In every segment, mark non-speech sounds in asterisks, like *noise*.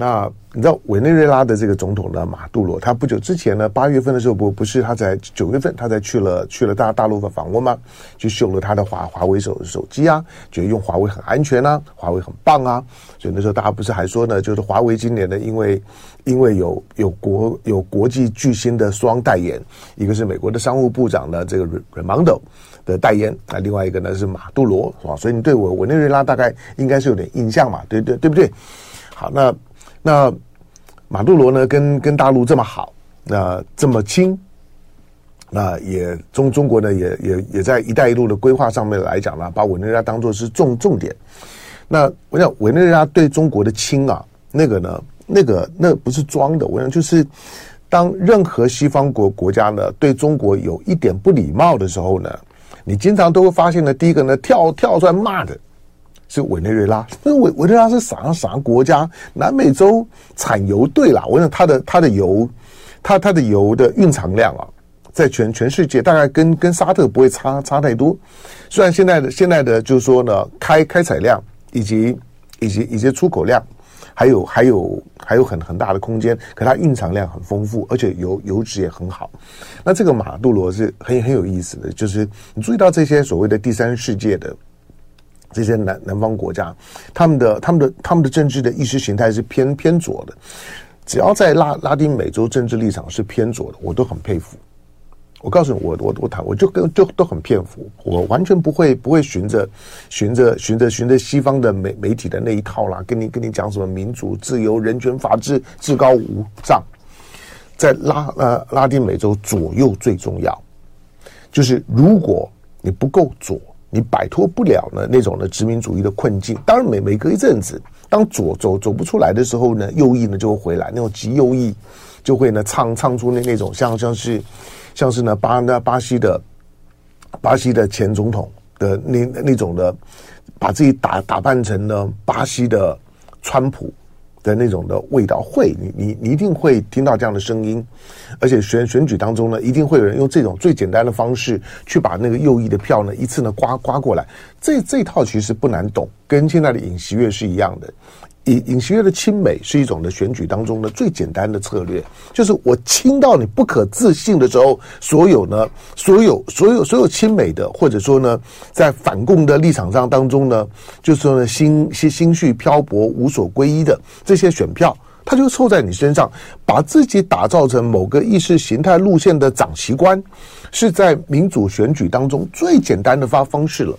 那你知道委内瑞拉的这个总统呢，马杜罗，他不久之前呢，八月份的时候不不是他在九月份，他才去了去了大大陆的访问吗？就秀了他的华华为手手机啊，觉得用华为很安全啊，华为很棒啊，所以那时候大家不是还说呢，就是华为今年呢，因为因为有有国有国际巨星的双代言，一个是美国的商务部长呢，这个 Raimondo 的代言，那另外一个呢是马杜罗，是吧？所以你对我委内瑞拉大概应该是有点印象嘛，对对对不对？好，那。那马杜罗呢，跟跟大陆这么好，那这么亲，那也中中国呢，也也也在“一带一路”的规划上面来讲呢，把委内瑞拉当做是重重点。那我想，委内瑞拉对中国的亲啊，那个呢，那个那不是装的。我想，就是当任何西方国国家呢，对中国有一点不礼貌的时候呢，你经常都会发现呢，第一个呢，跳跳出来骂的。是委内瑞拉，那委委内瑞拉是啥啥国家？南美洲产油对啦，我想它的它的油，它它的油的蕴藏量啊，在全全世界大概跟跟沙特不会差差太多。虽然现在的现在的就是说呢，开开采量以及以及一些出口量，还有还有还有很很大的空间，可它蕴藏量很丰富，而且油油脂也很好。那这个马杜罗是很很有意思的，就是你注意到这些所谓的第三世界的。这些南南方国家，他们的他们的他们的政治的意识形态是偏偏左的，只要在拉拉丁美洲政治立场是偏左的，我都很佩服。我告诉你，我我我谈，我就跟就都很佩服，我完全不会不会循着循着循着循着西方的媒媒体的那一套啦，跟你跟你讲什么民主、自由、人权、法治至高无上，在拉呃拉丁美洲左右最重要，就是如果你不够左。你摆脱不了呢那种的殖民主义的困境。当然每每隔一阵子，当左走走不出来的时候呢，右翼呢就会回来，那种极右翼就会呢唱唱出那那种像像是像是呢巴那巴西的巴西的前总统的那那种的，把自己打打扮成呢巴西的川普。的那种的味道，会你你你一定会听到这样的声音，而且选选举当中呢，一定会有人用这种最简单的方式去把那个右翼的票呢一次呢刮刮过来。这这套其实不难懂，跟现在的尹锡悦是一样的。尹尹锡悦的亲美是一种的选举当中的最简单的策略，就是我亲到你不可置信的时候，所有呢，所有所有所有亲美的，或者说呢，在反共的立场上当中呢，就是呢，心心心绪漂泊、无所归依的这些选票，他就凑在你身上，把自己打造成某个意识形态路线的长旗官，是在民主选举当中最简单的发方式了。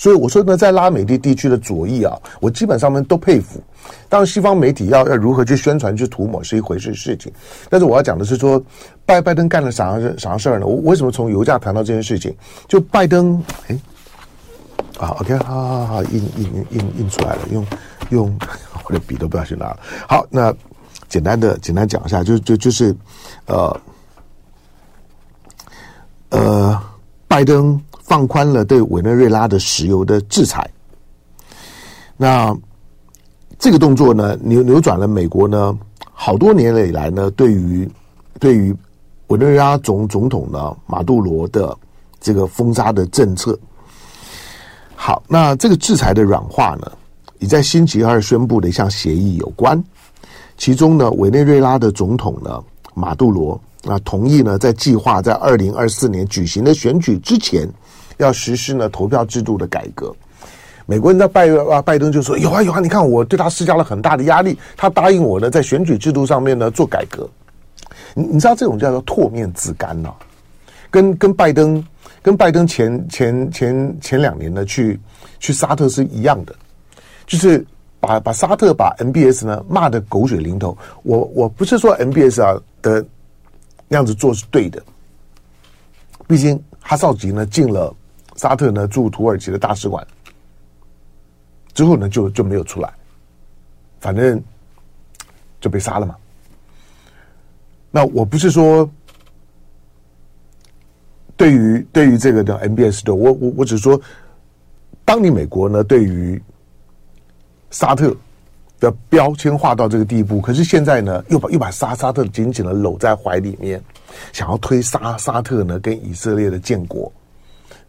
所以我说呢，在拉美地地区的左翼啊，我基本上呢都佩服。当然，西方媒体要要如何去宣传、去涂抹是一回事事情。但是我要讲的是说，拜拜登干了啥啥事儿呢？我为什么从油价谈到这件事情？就拜登，哎，啊，OK，好好好，印印印印出来了，用用 *laughs* 我的笔都不要去拿了。好，那简单的简单讲一下，就就就是，呃，呃，拜登。放宽了对委内瑞拉的石油的制裁，那这个动作呢，扭扭转了美国呢好多年以来呢对于对于委内瑞拉总总统呢马杜罗的这个封杀的政策。好，那这个制裁的软化呢，已在星期二宣布的一项协议有关，其中呢委内瑞拉的总统呢马杜罗啊同意呢在计划在二零二四年举行的选举之前。要实施呢投票制度的改革，美国人在拜啊拜登就说有啊有啊，你看我对他施加了很大的压力，他答应我呢在选举制度上面呢做改革。你你知道这种叫做唾面自干呢、跟跟拜登跟拜登前前前前两年呢去去沙特是一样的，就是把把沙特把 MBS 呢骂得狗血淋头。我我不是说 MBS 啊的那样子做是对的，毕竟哈少吉呢进了。沙特呢驻土耳其的大使馆之后呢就就没有出来，反正就被杀了嘛。那我不是说对于对于这个的 MBS 的，我我我只是说，当你美国呢对于沙特的标签化到这个地步。可是现在呢，又把又把沙沙特紧紧的搂在怀里面，想要推沙沙特呢跟以色列的建国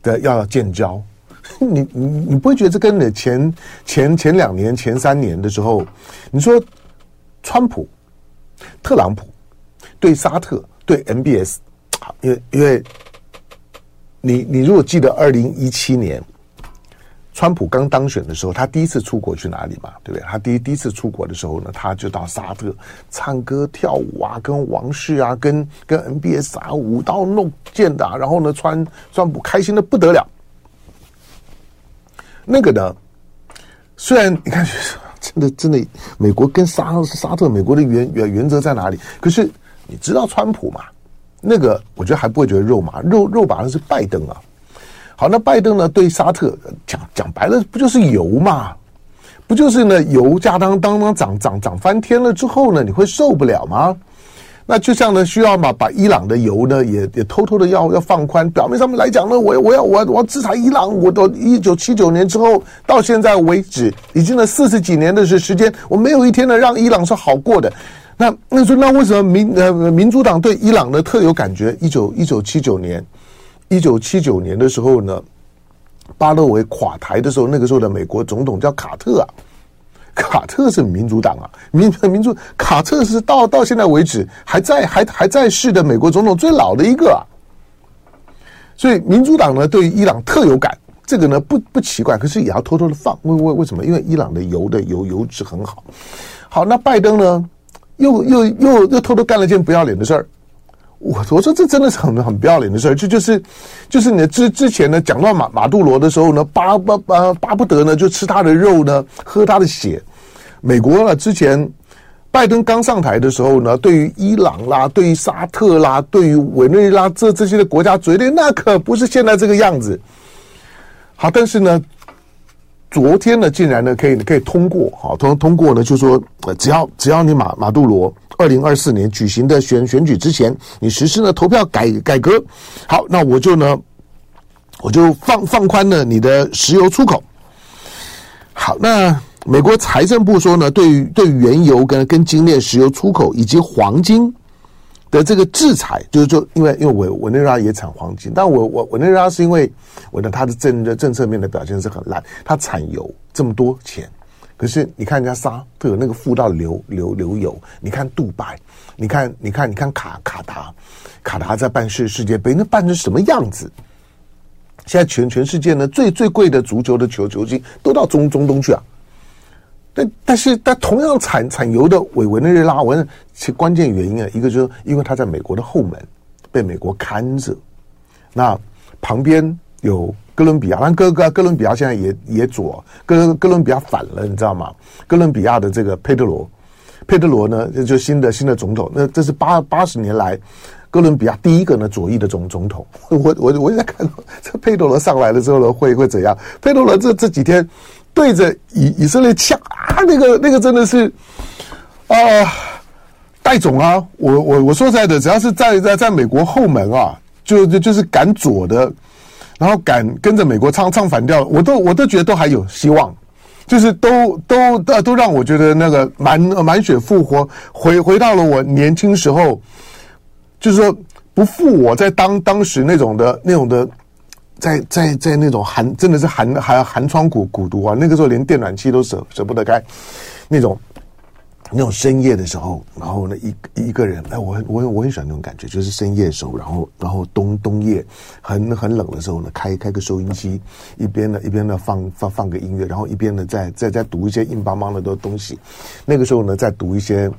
的要建交。*laughs* 你你你不会觉得这跟你前前前两年前三年的时候，你说川普、特朗普对沙特对 MBS，因为因为你你如果记得二零一七年。川普刚当选的时候，他第一次出国去哪里嘛？对不对？他第一第一次出国的时候呢，他就到沙特唱歌跳舞啊，跟王室啊，跟跟 N B S 啊，舞刀弄剑的，然后呢，川川普开心的不得了。那个呢，虽然你看，真的真的，美国跟沙沙特，美国的原原原则在哪里？可是你知道川普嘛？那个我觉得还不会觉得肉麻，肉肉麻的是拜登啊。好，那拜登呢？对沙特讲讲白了，不就是油嘛？不就是呢？油价当当当涨涨涨翻天了之后呢，你会受不了吗？那就像呢，需要嘛，把伊朗的油呢也也偷偷的要要放宽。表面上面来讲呢，我我要我要我要制裁伊朗。我到一九七九年之后到现在为止，已经呢四十几年的时时间，我没有一天呢让伊朗是好过的。那那说那为什么民呃民主党对伊朗呢特有感觉？一九一九七九年。一九七九年的时候呢，巴勒维垮台的时候，那个时候的美国总统叫卡特啊，卡特是民主党啊，民民主卡特是到到现在为止还在还还在世的美国总统最老的一个啊，所以民主党呢对伊朗特有感，这个呢不不奇怪，可是也要偷偷的放，为为为什么？因为伊朗的油的油油脂很好，好，那拜登呢又又又又偷偷干了件不要脸的事儿。我我说这真的是很很不要脸的事儿，就就是就是你之之前呢讲到马马杜罗的时候呢，巴巴巴巴不得呢就吃他的肉呢，喝他的血。美国呢之前拜登刚上台的时候呢，对于伊朗啦，对于沙特啦，对于委内瑞拉这这些的国家嘴里那可不是现在这个样子。好，但是呢，昨天呢竟然呢可以可以通过，好通通过呢就说只要只要你马马杜罗。二零二四年举行的选选举之前，你实施了投票改改革，好，那我就呢，我就放放宽了你的石油出口。好，那美国财政部说呢，对于对于原油跟跟精炼石油出口以及黄金的这个制裁，就是说，因为因为委委内瑞拉也产黄金，但我我委内瑞拉是因为我的他的政的政策面的表现是很烂，他产油这么多钱。可是你看人家沙特那个富到流流流油，你看杜拜，你看你看你看卡卡达，卡达在办世世界杯，那办成什么样子？现在全全世界呢最最贵的足球的球球星都到中中东去啊。但但是但同样产产油的委委内瑞拉，我其关键原因啊，一个就是因为他在美国的后门被美国看着，那旁边有。哥伦比亚，但哥哥哥伦比亚现在也也左，哥哥伦比亚反了，你知道吗？哥伦比亚的这个佩德罗，佩德罗呢，就新的新的总统，那这是八八十年来哥伦比亚第一个呢左翼的总总统。*laughs* 我我我在看这佩德罗上来了之后呢，会会怎样？佩德罗这这几天对着以以色列呛啊，那个那个真的是啊，戴总啊，我我我说实在的，只要是在在在美国后门啊，就就就是敢左的。然后敢跟着美国唱唱反调，我都我都觉得都还有希望，就是都都都都让我觉得那个满满血复活，回回到了我年轻时候，就是说不负我在当当时那种的那种的，在在在那种寒真的是寒寒寒窗苦苦读啊，那个时候连电暖气都舍舍不得开，那种。那种深夜的时候，然后呢，一一个人，哎，我很我我很喜欢那种感觉，就是深夜的时候，然后然后冬冬夜很很冷的时候呢，开开个收音机，一边呢一边呢放放放个音乐，然后一边呢再再再读一些硬邦邦的东西。那个时候呢，再读一些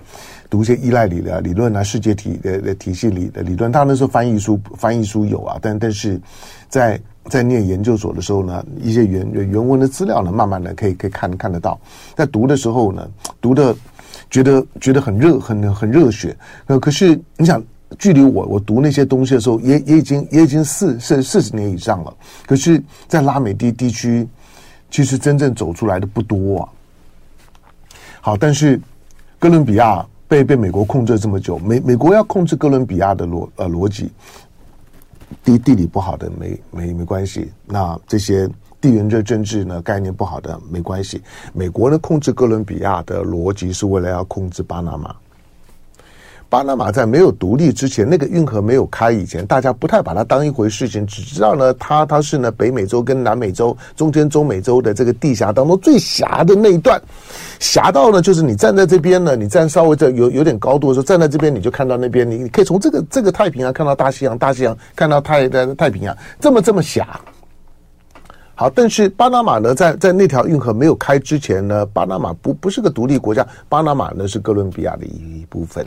读一些依赖理的理论啊，世界体的的体系里的理论。当然那时候翻译书翻译书有啊，但但是在在念研究所的时候呢，一些原原文的资料呢，慢慢的可以可以看看得到。在读的时候呢，读的。觉得觉得很热，很很热血。呃，可是你想，距离我我读那些东西的时候，也也已经也已经四四四十年以上了。可是，在拉美地地区，其实真正走出来的不多啊。好，但是哥伦比亚被被美国控制了这么久，美美国要控制哥伦比亚的逻呃逻辑，地地理不好的没没没关系。那这些地缘这政治呢概念不好的没关系。美国呢控制哥伦比亚的逻辑是为了要控制巴拿马。巴拿马在没有独立之前，那个运河没有开以前，大家不太把它当一回事情，只知道呢，它它是呢北美洲跟南美洲中间中美洲的这个地峡当中最狭的那一段，狭到呢就是你站在这边呢，你站稍微在有有点高度的时候，站在这边你就看到那边，你你可以从这个这个太平洋看到大西洋，大西洋看到太太太平洋，这么这么狭。好，但是巴拿马呢，在在那条运河没有开之前呢，巴拿马不不是个独立国家，巴拿马呢是哥伦比亚的一部分。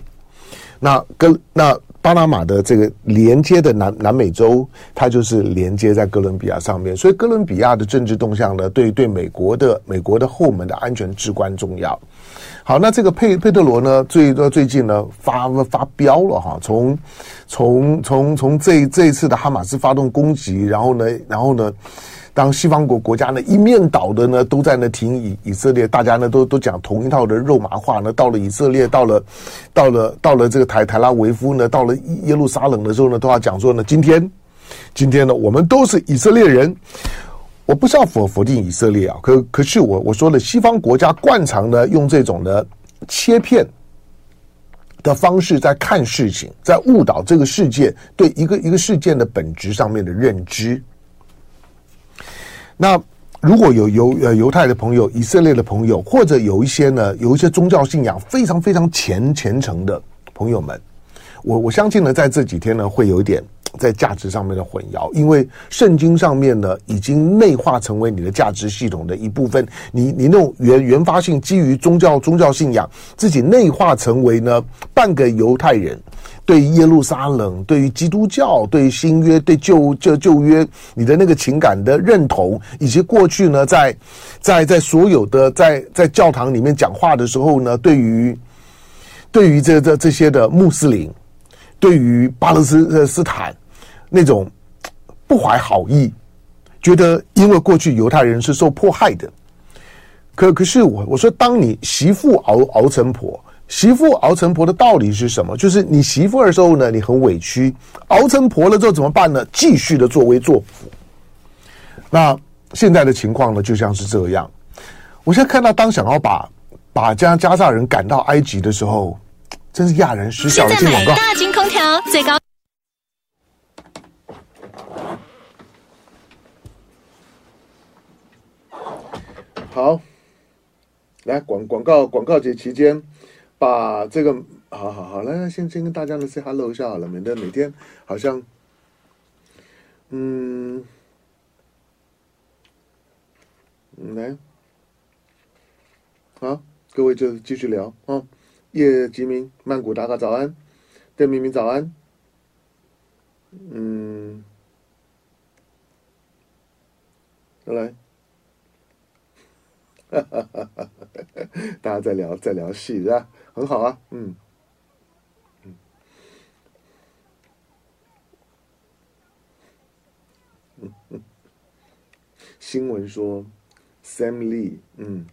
那跟那巴拿马的这个连接的南南美洲，它就是连接在哥伦比亚上面，所以哥伦比亚的政治动向呢，对对美国的美国的后门的安全至关重要。好，那这个佩佩特罗呢，最最近呢发发飙了哈，从从从从这这一次的哈马斯发动攻击，然后呢，然后呢。当西方国国家呢一面倒的呢都在那挺以以色列，大家呢都都讲同一套的肉麻话呢。到了以色列，到了到了到了这个台台拉维夫呢，到了耶路撒冷的时候呢，都要讲说呢，今天今天呢，我们都是以色列人。我不是要否否定以色列啊，可可是我我说了，西方国家惯常呢用这种的切片的方式在看事情，在误导这个世界对一个一个事件的本质上面的认知。那如果有犹呃犹太的朋友、以色列的朋友，或者有一些呢，有一些宗教信仰非常非常虔虔诚的朋友们，我我相信呢，在这几天呢，会有一点在价值上面的混淆，因为圣经上面呢，已经内化成为你的价值系统的一部分。你你那种原原发性基于宗教宗教信仰，自己内化成为呢半个犹太人。对耶路撒冷，对于基督教，对于新约，对旧旧旧约，你的那个情感的认同，以及过去呢，在在在所有的在在教堂里面讲话的时候呢，对于对于这这这些的穆斯林，对于巴勒斯斯坦那种不怀好意，觉得因为过去犹太人是受迫害的，可可是我我说，当你媳妇熬熬成婆。媳妇熬成婆的道理是什么？就是你媳妇的时候呢，你很委屈；熬成婆了之后怎么办呢？继续的作威作福。那现在的情况呢，就像是这样。我现在看到，当想要把把加加萨人赶到埃及的时候，真是亚人失笑了。进广告。大金空调最高。好，来广广告广告节期间。把这个好好好，来先先跟大家呢 say hello 一下好了，免得每天好像，嗯，来，好，各位就继续聊啊。叶吉明，曼谷打卡早安，邓明明早安，嗯，再来。哈哈哈哈大家在聊在聊戏是吧？很好啊，嗯，嗯，嗯，新闻说，Sam Lee，嗯，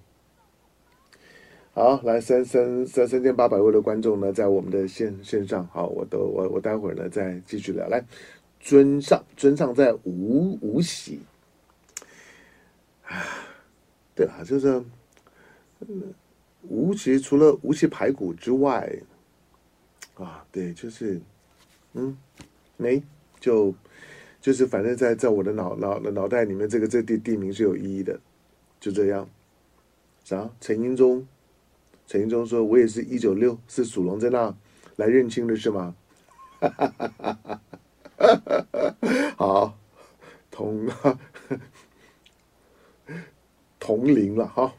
好，来三三三三千八百位的观众呢，在我们的线线上，好，我都我我待会儿呢再继续聊，来，尊上尊上在无无喜，啊。对啊，就是，嗯吴起除了吴起排骨之外，啊，对，就是，嗯，没，就，就是反正在在我的脑脑脑袋里面，这个这地地名是有意义的，就这样。啥？陈英忠，陈英忠说：“我也是一九六，是属龙在那来认亲的是吗？”哈哈哈哈哈哈！好，同。*laughs* 同龄了哈，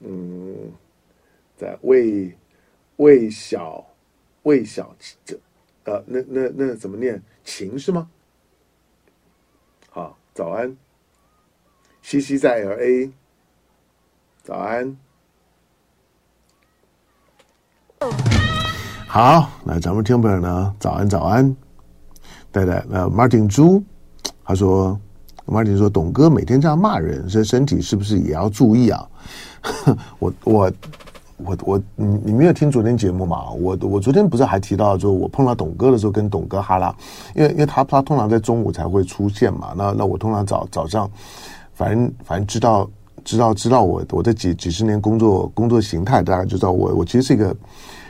嗯，在魏魏小魏小这呃，那那那怎么念？秦是吗？好，早安，西西在 LA，早安，好，那咱们听本呢，早安早安，对对，那，Martin 朱他说。，Martin 说：“董哥每天这样骂人，这身体是不是也要注意啊？” *laughs* 我我我我你你没有听昨天节目嘛？我我昨天不是还提到，就我碰到董哥的时候，跟董哥哈拉，因为因为他他通常在中午才会出现嘛。那那我通常早早上，反正反正知道知道知道我我这几几十年工作工作形态，大家就知道我我其实是一个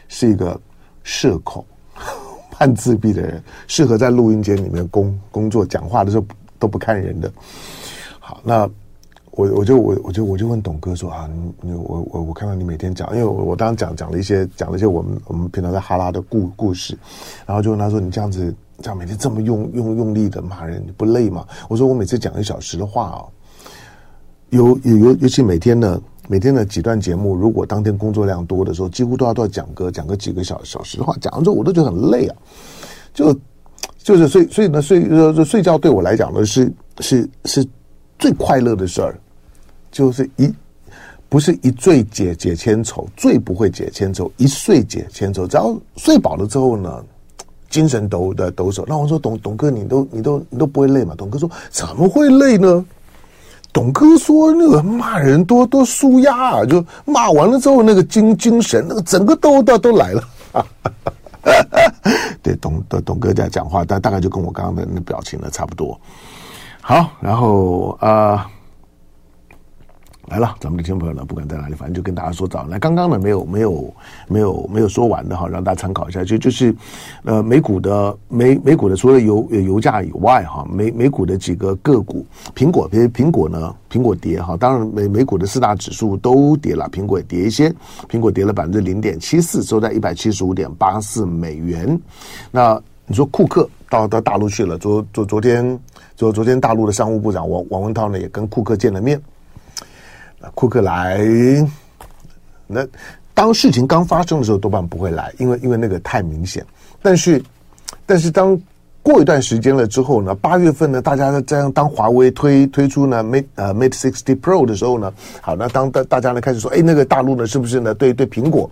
是一个社恐、半自闭的人，适合在录音间里面工工作，讲话的时候都不看人的。好，那。我我就我我就我就问董哥说啊，你你我我我看到你每天讲，因为我我当时讲讲了一些讲了一些我们我们平常在哈拉的故故事，然后就问他说，你这样子这样每天这么用用用力的骂人，你不累吗？我说我每次讲一小时的话啊，尤尤尤尤其每天呢每天的几段节目，如果当天工作量多的时候，几乎都要都要讲个讲个几个小小时的话，讲完之后我都觉得很累啊，就就是所以所以呢，睡呃睡觉对我来讲呢是是是。最快乐的事儿，就是一不是一醉解解千愁，醉不会解千愁，一睡解千愁。只要睡饱了之后呢，精神抖的抖擞。那我说董董哥，你都你都你都不会累吗？董哥说怎么会累呢？董哥说那个骂人多多舒压啊，就骂完了之后那个精精神那个整个都都都来了。*laughs* 对，董董董哥在讲话，大大概就跟我刚刚的那表情呢差不多。好，然后啊。来了，咱们的听众朋友呢，不管在哪里，反正就跟大家说早。来刚刚呢，没有没有没有没有说完的哈，让大家参考一下。就就是，呃，美股的美美股的除了油油价以外哈，美美股的几个个股，苹果，苹苹果呢，苹果跌哈。当然美美股的四大指数都跌了，苹果也跌一些，苹果跌了百分之零点七四，收在一百七十五点八四美元。那你说库克到到大陆去了，昨昨昨天昨昨天大陆的商务部长王王文涛呢也跟库克见了面。库克来，那当事情刚发生的时候，多半不会来，因为因为那个太明显。但是，但是当。过一段时间了之后呢，八月份呢，大家在当华为推推出呢 Mate 呃 Mate 60 Pro 的时候呢，好，那当大大家呢开始说，哎，那个大陆呢是不是呢？对对，苹果，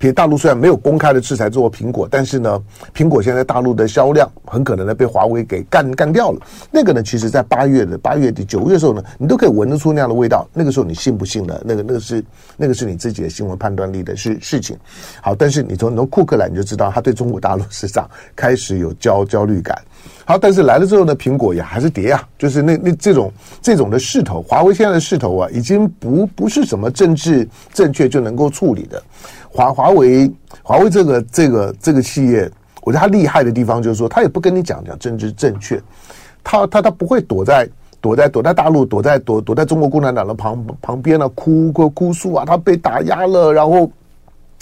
苹大陆虽然没有公开的制裁做苹果，但是呢，苹果现在大陆的销量很可能呢被华为给干干掉了。那个呢，其实在八月的八月底九月的时候呢，你都可以闻得出那样的味道。那个时候你信不信呢？那个那个是那个是你自己的新闻判断力的事事情。好，但是你从你从库克来你就知道，他对中国大陆市场开始有焦焦虑感。好，但是来了之后呢，苹果也还是跌啊，就是那那这种这种的势头，华为现在的势头啊，已经不不是什么政治正确就能够处理的。华华为华为这个这个这个企业，我觉得它厉害的地方就是说，它也不跟你讲讲政治正确，它它它不会躲在躲在躲在大陆，躲在躲躲在中国共产党的旁旁边呢、哭哭哭诉啊，他被打压了，然后。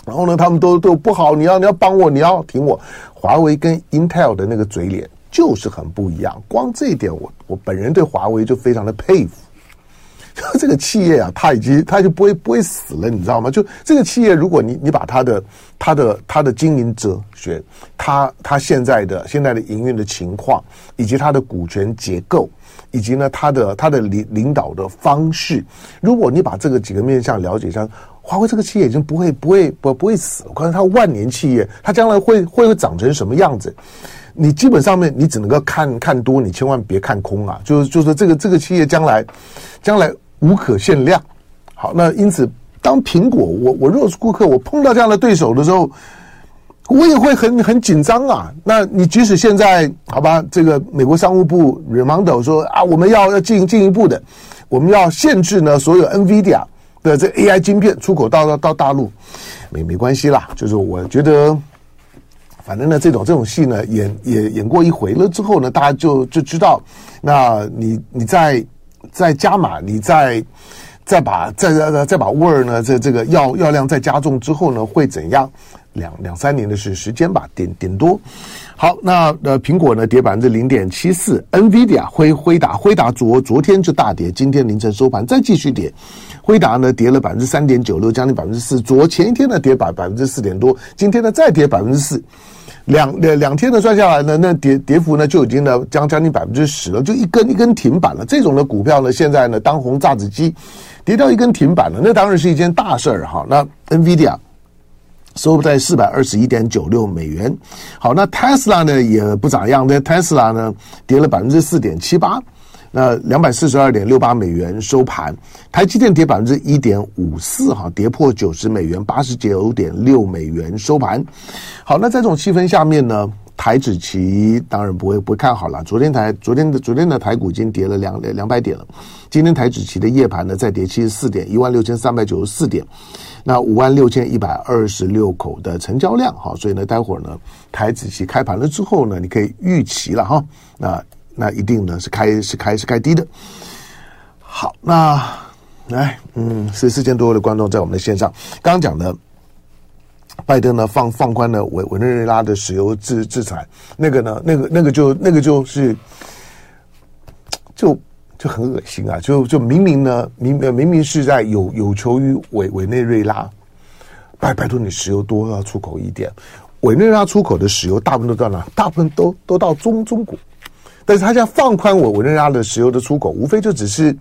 然后呢，他们都都不好，你要你要帮我，你要挺我。华为跟 Intel 的那个嘴脸就是很不一样，光这一点，我我本人对华为就非常的佩服。*laughs* 这个企业啊，它已经它就不会不会死了，你知道吗？就这个企业，如果你你把它的它的它的经营哲学，它它现在的现在的营运的情况，以及它的股权结构，以及呢它的它的领领导的方式，如果你把这个几个面向了解一下。华为这个企业已经不会不会不不会死，我看它万年企业，它将来会会会长成什么样子？你基本上面你只能够看看多，你千万别看空啊！就是就是这个这个企业将来将来无可限量。好，那因此当苹果我我若是顾客，我碰到这样的对手的时候，我也会很很紧张啊。那你即使现在好吧，这个美国商务部 Raimondo 说啊，我们要要进进一步的，我们要限制呢所有 NVIDIA。的这 AI 晶片出口到到到大陆，没没关系啦。就是我觉得，反正呢，这种这种戏呢，演也演过一回了之后呢，大家就就知道，那你你在再加码，你再再把再再再把味儿呢，这这个药药量再加重之后呢，会怎样？两两三年的是时间吧，点点多。好，那呃，苹果呢跌百分之零点七四，NVIDIA 辉辉达辉达昨昨天就大跌，今天凌晨收盘再继续跌。辉达呢跌了百分之三点九六，将近百分之四。昨前一天呢跌百百分之四点多，今天呢再跌百分之四，两两两天的算下来呢，那跌跌幅呢就已经呢将将近百分之十了，就一根一根停板了。这种的股票呢，现在呢当红炸子鸡，跌掉一根停板了，那当然是一件大事儿哈。那 NVIDIA 收在四百二十一点九六美元。好，那 Tesla 呢也不咋样，那 Tesla 呢跌了百分之四点七八。那两百四十二点六八美元收盘，台积电跌百分之一点五四，哈，跌破九十美元，八十九点六美元收盘。好，那在这种气氛下面呢，台指期当然不会不会看好了。昨天台昨天的昨天的台股已经跌了两两百点了，今天台指期的夜盘呢再跌七十四点，一万六千三百九十四点，那五万六千一百二十六口的成交量，哈，所以呢，待会儿呢，台指期开盘了之后呢，你可以预期了哈，那。那一定呢是开是开是开低的。好，那来，嗯，是四千多位的观众在我们的线上。刚刚讲的，拜登呢放放宽了委委内瑞拉的石油制制裁，那个呢，那个那个就那个就是，就就很恶心啊！就就明明呢，明明明是在有有求于委委内瑞拉，拜拜托你石油多要出口一点。委内瑞拉出口的石油大部分都到哪？大部分都都到中中国。但是他现在放宽委委内瑞拉的石油的出口，无非就只是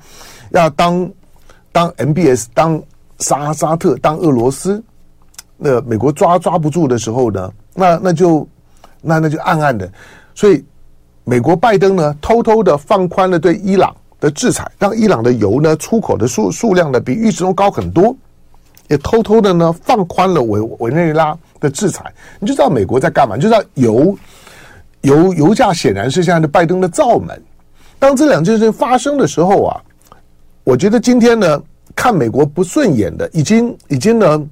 要当当 MBS 当沙沙特当俄罗斯，那美国抓抓不住的时候呢，那那就那那就暗暗的，所以美国拜登呢偷偷的放宽了对伊朗的制裁，让伊朗的油呢出口的数数量呢比预期中高很多，也偷偷的呢放宽了委委内瑞拉的制裁，你就知道美国在干嘛，你就知道油。油油价显然是现在的拜登的罩门。当这两件事情发生的时候啊，我觉得今天呢，看美国不顺眼的，已经已经呢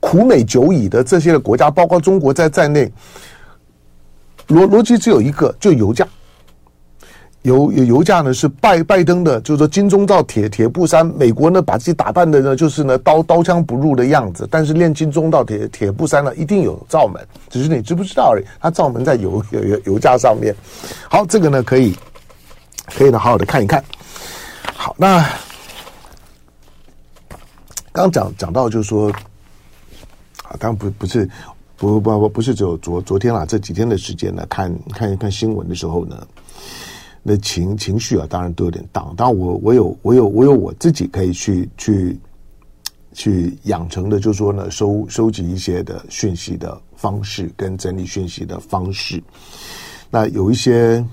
苦美久矣的这些个国家，包括中国在在内，逻逻辑只有一个，就油价。油油油价呢是拜拜登的，就是说金钟罩铁铁布衫。美国呢把自己打扮的呢就是呢刀刀枪不入的样子，但是练金钟罩铁铁布衫呢一定有罩门，只是你知不知道而已。它罩门在油油油油价上面。好，这个呢可以可以呢好好的看一看。好，那刚讲讲到就是说啊，当然不不是不不不不是只有昨昨天啦，这几天的时间呢，看看一看新闻的时候呢。那情情绪啊，当然都有点荡。但我，我我有我有我有我自己可以去去去养成的，就是说呢，收收集一些的讯息的方式，跟整理讯息的方式。那有一些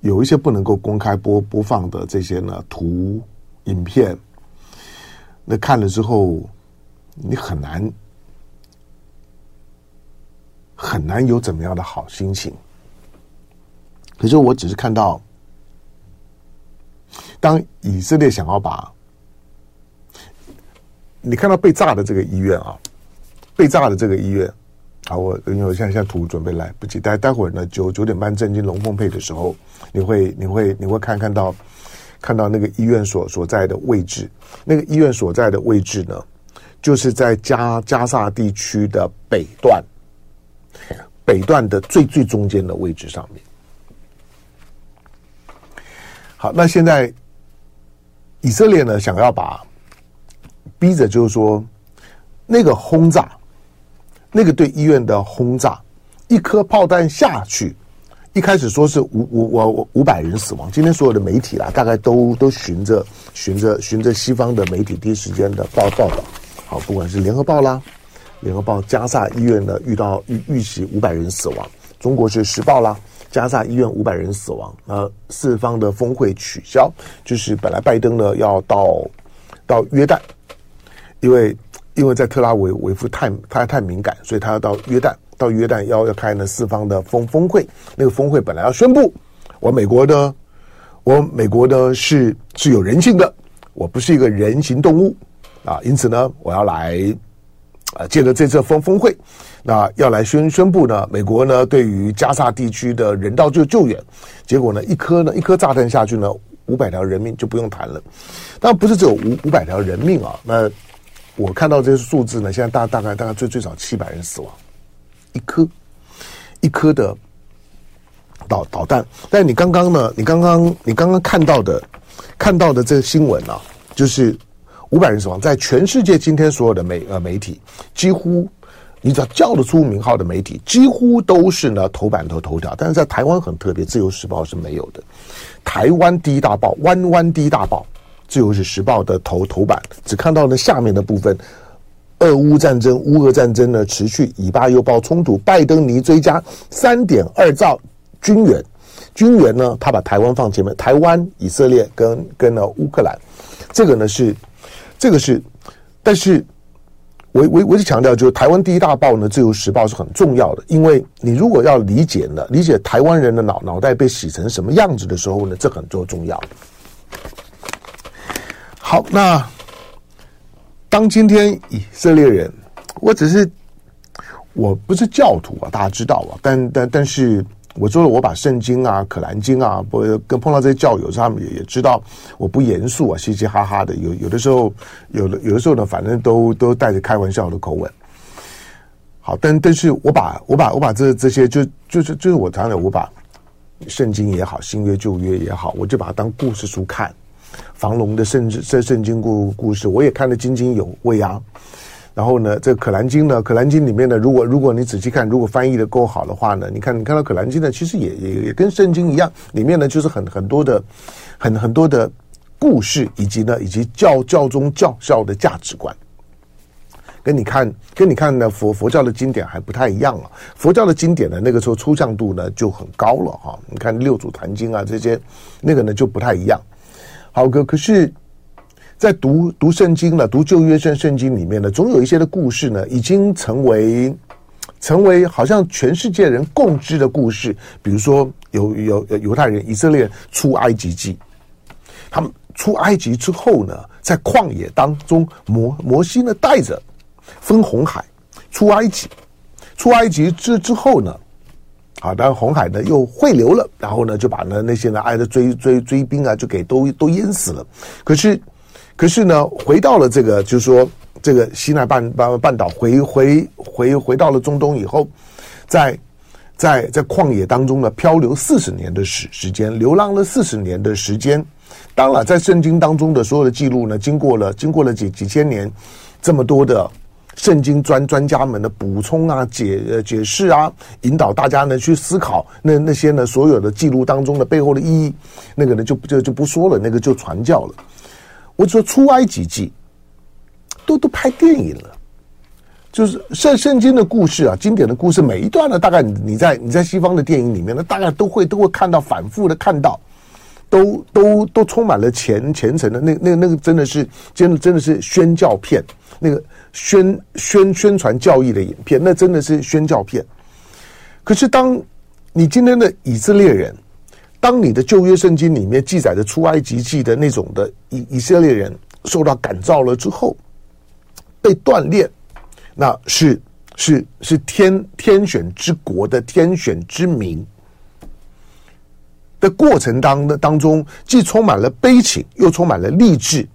有一些不能够公开播播放的这些呢图影片，那看了之后，你很难很难有怎么样的好心情。可是我只是看到，当以色列想要把你看到被炸的这个医院啊，被炸的这个医院啊，我因为我现在现在图准备来不及，待待会儿呢九九点半震惊龙凤配的时候，你会你会你会看看到看到那个医院所所在的位置，那个医院所在的位置呢，就是在加加萨地区的北段，北段的最最中间的位置上面。好，那现在以色列呢，想要把逼着，就是说那个轰炸，那个对医院的轰炸，一颗炮弹下去，一开始说是五五五五百人死亡。今天所有的媒体啦，大概都都循着循着循着西方的媒体第一时间的报报道。好，不管是联合报啦，联合报加萨医院呢遇到预预期五百人死亡，中国是时报啦。加萨医院五百人死亡，呃，四方的峰会取消，就是本来拜登呢要到到约旦，因为因为在特拉维维夫太太太敏感，所以他要到约旦，到约旦要要开呢四方的峰峰会，那个峰会本来要宣布我美国的我美国呢是是有人性的，我不是一个人形动物啊，因此呢我要来。啊，借着这次峰峰会，那要来宣宣布呢，美国呢对于加萨地区的人道救救援，结果呢一颗呢一颗炸弹下去呢，五百条人命就不用谈了。但不是只有五五百条人命啊，那我看到这些数字呢，现在大大概大概最最少七百人死亡，一颗一颗的导导弹。但你刚刚呢，你刚刚你刚刚看到的看到的这个新闻啊，就是。五百人死亡，在全世界今天所有的媒呃媒体，几乎你只要叫得出名号的媒体，几乎都是呢头版头头条。但是在台湾很特别，《自由时报》是没有的。台湾第一大报，湾湾第一大报，《自由是时报》的头头版只看到了下面的部分：俄乌战争，乌俄战争呢持续，以巴又爆冲突，拜登尼追加三点二兆军援。军援呢，他把台湾放前面，台湾、以色列跟跟了乌克兰，这个呢是，这个是，但是我我我是强调，就是台湾第一大报呢，《自由时报》是很重要的，因为你如果要理解呢，理解台湾人的脑脑袋被洗成什么样子的时候呢，这很重重要。好，那当今天以色列人，我只是。我不是教徒啊，大家知道啊，但但但是我说了，我把圣经啊、可兰经啊，不跟碰到这些教友，他们也也知道我不严肃啊，嘻嘻哈哈的。有有的时候，有的有的时候呢，反正都都带着开玩笑的口吻。好，但但是我把我把我把这这些就就是就是我常常我把圣经也好，新约旧约也好，我就把它当故事书看。房龙的圣圣圣经故故事，我也看得津津有味啊。然后呢，这《可兰经》呢，《可兰经》里面呢，如果如果你仔细看，如果翻译的够好的话呢，你看你看到《可兰经》呢，其实也也也跟圣经一样，里面呢就是很很多的很很多的故事，以及呢以及教教宗教教的价值观，跟你看跟你看呢佛佛教的经典还不太一样啊。佛教的经典呢，那个时候抽象度呢就很高了哈。你看《六祖坛经》啊这些，那个呢就不太一样。好，哥可是。在读读圣经了，读旧约圣圣经里面呢，总有一些的故事呢，已经成为成为好像全世界人共知的故事。比如说，有有犹太人、以色列出埃及记，他们出埃及之后呢，在旷野当中，摩摩西呢带着分红海出埃及，出埃及之之后呢，啊，当然红海呢又汇流了，然后呢就把呢那些呢挨着追追追兵啊，就给都都淹死了。可是。可是呢，回到了这个，就是说，这个西奈半半半岛回回回回到了中东以后，在在在旷野当中呢，漂流四十年的时时间，流浪了四十年的时间。当然，在圣经当中的所有的记录呢，经过了经过了几几千年，这么多的圣经专专家们的补充啊、解解释啊，引导大家呢去思考那那些呢所有的记录当中的背后的意义，那个呢就就就不说了，那个就传教了。我说出埃及记，都都拍电影了，就是圣圣经的故事啊，经典的故事，每一段呢，大概你在你在西方的电影里面呢，大概都会都会看到反复的看到，都都都充满了虔虔诚的那那那个真的是真的真的是宣教片，那个宣宣宣传教义的影片，那真的是宣教片。可是当你今天的以色列人。当你的旧约圣经里面记载的出埃及记的那种的以以色列人受到感召了之后，被锻炼，那是是是天天选之国的天选之民的过程当的当中，既充满了悲情，又充满了励志。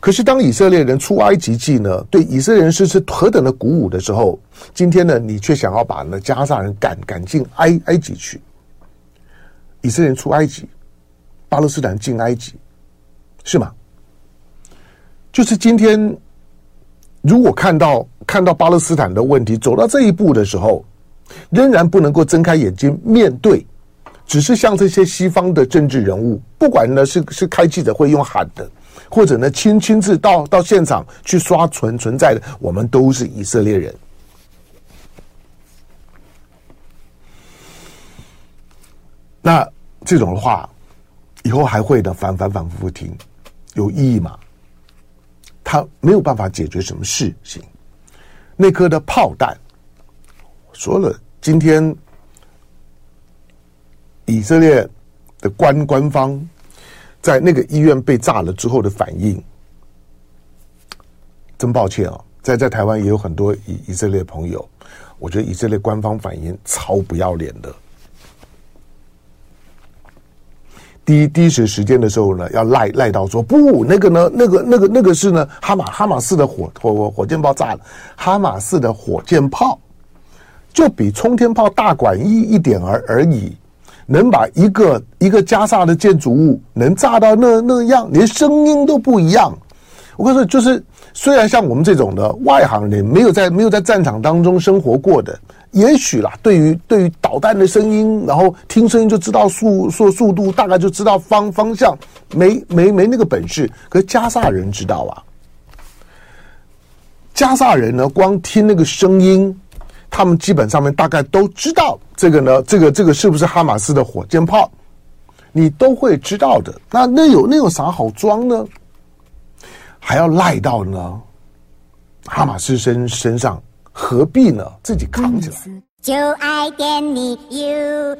可是当以色列人出埃及记呢，对以色列人是是何等的鼓舞的时候，今天呢，你却想要把那加萨人赶赶进埃埃及去。以色列人出埃及，巴勒斯坦进埃及，是吗？就是今天，如果看到看到巴勒斯坦的问题走到这一步的时候，仍然不能够睁开眼睛面对，只是像这些西方的政治人物，不管呢是是开记者会用喊的，或者呢亲亲自到到现场去刷存存在的，我们都是以色列人。那这种的话，以后还会的反反反复复听，有意义吗？他没有办法解决什么事情。那颗的炮弹，说了，今天以色列的官官方在那个医院被炸了之后的反应，真抱歉啊，在在台湾也有很多以以色列朋友，我觉得以色列官方反应超不要脸的。第一第一时时间的时候呢，要赖赖到说不，那个呢，那个那个那个是呢，哈马哈马斯的火火火箭炮炸了，哈马斯的火箭炮就比冲天炮大管一一点而而已，能把一个一个加萨的建筑物能炸到那那样，连声音都不一样。我跟你说，就是虽然像我们这种的外行人，没有在没有在战场当中生活过的。也许啦对于对于导弹的声音然后听声音就知道速速速度大概就知道方方向没没没那个本事可是加萨人知道啊。加萨人呢光听那个声音他们基本上面大概都知道这个呢这个这个是不是哈马斯的火箭炮你都会知道的。那那有那有啥好装呢？还要赖到呢哈马斯身身上何必呢？自己扛起来。就爱点你 ufo